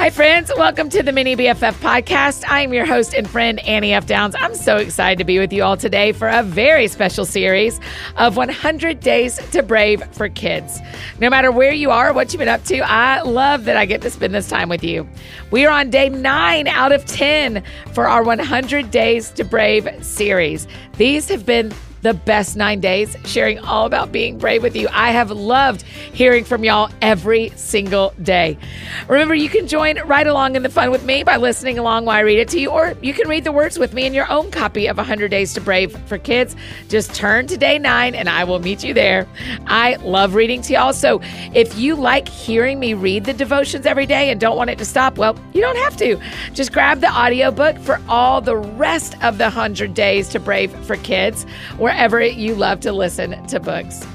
Hi, friends. Welcome to the Mini BFF podcast. I'm your host and friend, Annie F. Downs. I'm so excited to be with you all today for a very special series of 100 Days to Brave for Kids. No matter where you are, what you've been up to, I love that I get to spend this time with you. We are on day nine out of 10 for our 100 Days to Brave series. These have been the best nine days, sharing all about being brave with you. I have loved hearing from y'all every single day. Remember, you can join right along in the fun with me by listening along while I read it to you, or you can read the words with me in your own copy of 100 Days to Brave for Kids. Just turn to day nine and I will meet you there. I love reading to y'all. So if you like hearing me read the devotions every day and don't want it to stop, well, you don't have to. Just grab the audiobook for all the rest of the 100 Days to Brave for Kids, wherever you love to listen to books.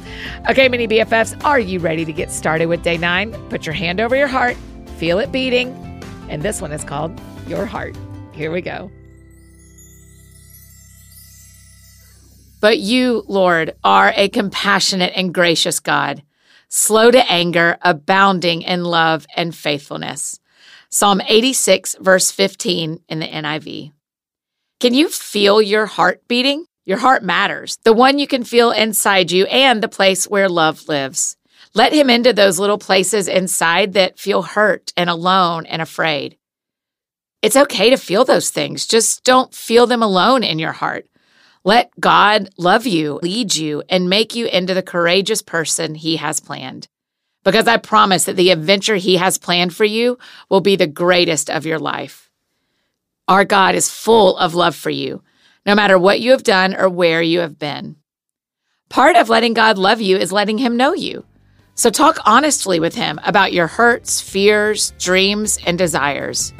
Okay, mini BFFs, are you ready to get started with day nine? Put your hand over your heart, feel it beating, and this one is called Your Heart. Here we go. But you, Lord, are a compassionate and gracious God, slow to anger, abounding in love and faithfulness. Psalm 86, verse 15 in the NIV. Can you feel your heart beating? Your heart matters, the one you can feel inside you and the place where love lives. Let him into those little places inside that feel hurt and alone and afraid. It's okay to feel those things, just don't feel them alone in your heart. Let God love you, lead you, and make you into the courageous person he has planned. Because I promise that the adventure he has planned for you will be the greatest of your life. Our God is full of love for you no matter what you have done or where you have been. Part of letting God love you is letting Him know you. So talk honestly with Him about your hurts, fears, dreams, and desires.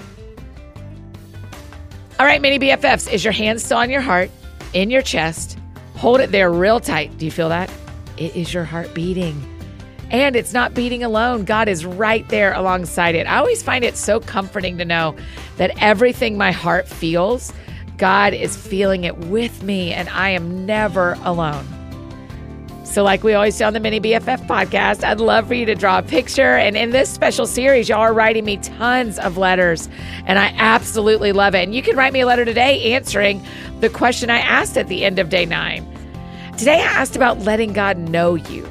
All right, mini BFFs, is your hand still on your heart, in your chest? Hold it there real tight. Do you feel that? It is your heart beating. And it's not beating alone. God is right there alongside it. I always find it so comforting to know that everything my heart feels God is feeling it with me, and I am never alone. So, like we always do on the Mini BFF podcast, I'd love for you to draw a picture. And in this special series, y'all are writing me tons of letters, and I absolutely love it. And you can write me a letter today answering the question I asked at the end of day nine. Today, I asked about letting God know you.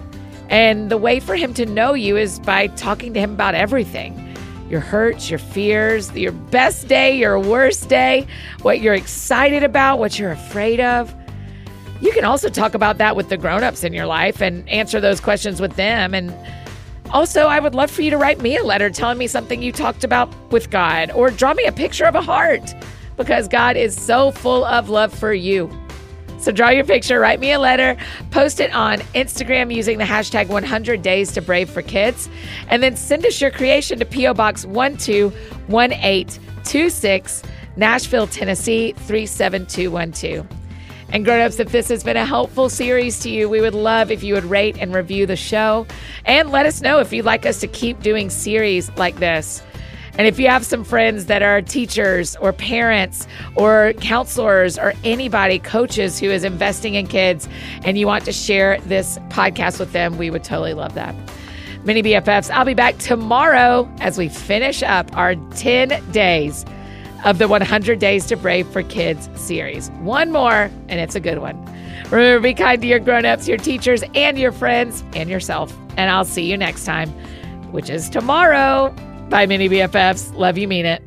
And the way for Him to know you is by talking to Him about everything your hurts, your fears, your best day, your worst day, what you're excited about, what you're afraid of. You can also talk about that with the grown-ups in your life and answer those questions with them and also, I would love for you to write me a letter telling me something you talked about with God or draw me a picture of a heart because God is so full of love for you. So draw your picture, write me a letter, post it on Instagram using the hashtag 100 Days to Brave for Kids, and then send us your creation to P.O. Box 121826, Nashville, Tennessee 37212. And grown-ups, if this has been a helpful series to you, we would love if you would rate and review the show and let us know if you'd like us to keep doing series like this. And if you have some friends that are teachers or parents or counselors or anybody, coaches who is investing in kids, and you want to share this podcast with them, we would totally love that. Mini BFFs, I'll be back tomorrow as we finish up our 10 days of the 100 Days to Brave for Kids series. One more, and it's a good one. Remember, be kind to your grown-ups, your teachers, and your friends, and yourself. And I'll see you next time, which is tomorrow. Bye, mini BFFs. Love you, mean it.